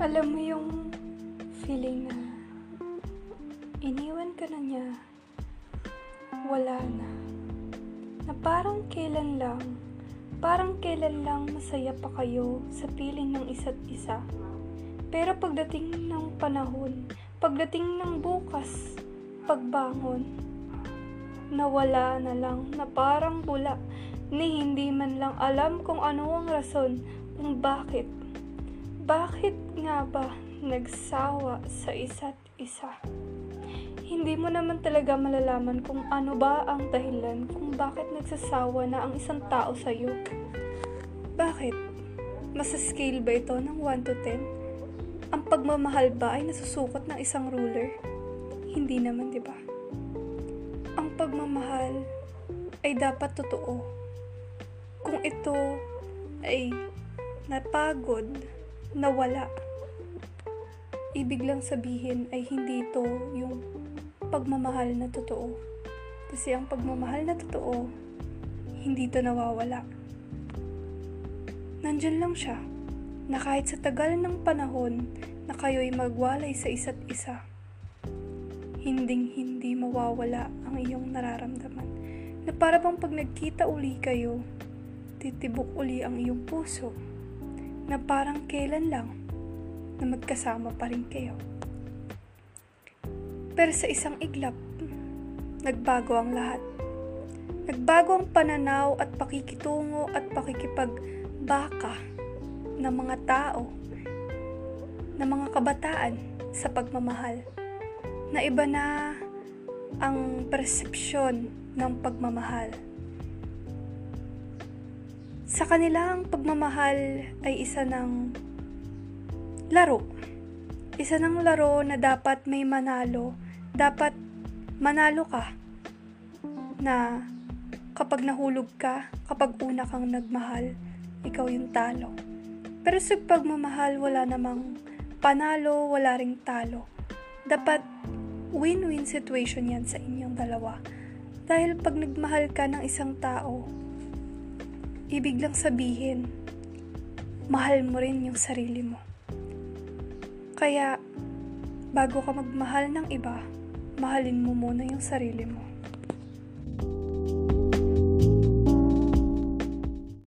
Alam mo yung feeling na iniwan ka na niya, wala na. Na parang kailan lang, parang kailan lang masaya pa kayo sa piling ng isa't isa. Pero pagdating ng panahon, pagdating ng bukas, pagbangon, nawala na lang na parang bula ni hindi man lang alam kung ano ang rason kung bakit. Bakit nga ba nagsawa sa isa't isa? Hindi mo naman talaga malalaman kung ano ba ang dahilan kung bakit nagsasawa na ang isang tao sa'yo. Bakit? Masa scale ba ito ng 1 to 10? Ang pagmamahal ba ay nasusukot ng isang ruler? Hindi naman, di ba? Ang pagmamahal ay dapat totoo. Kung ito ay napagod, nawala, ibig lang sabihin ay hindi ito yung pagmamahal na totoo. Kasi ang pagmamahal na totoo, hindi ito nawawala. Nandyan lang siya, na kahit sa tagal ng panahon na kayo'y magwalay sa isa't isa, hinding hindi mawawala ang iyong nararamdaman. Na para bang pag nagkita uli kayo, titibok uli ang iyong puso na parang kailan lang na magkasama pa rin kayo. Pero sa isang iglap, nagbago ang lahat. Nagbago ang pananaw at pakikitungo at pakikipagbaka ng mga tao, ng mga kabataan sa pagmamahal. Na iba na ang persepsyon ng pagmamahal. Sa kanila, ang pagmamahal ay isa ng laro. Isa ng laro na dapat may manalo. Dapat manalo ka. Na kapag nahulog ka, kapag una kang nagmahal, ikaw yung talo. Pero sa pagmamahal, wala namang panalo, wala ring talo. Dapat win-win situation yan sa inyong dalawa. Dahil pag nagmahal ka ng isang tao, ibig lang sabihin, mahal mo rin yung sarili mo. Kaya, bago ka magmahal ng iba, mahalin mo muna yung sarili mo.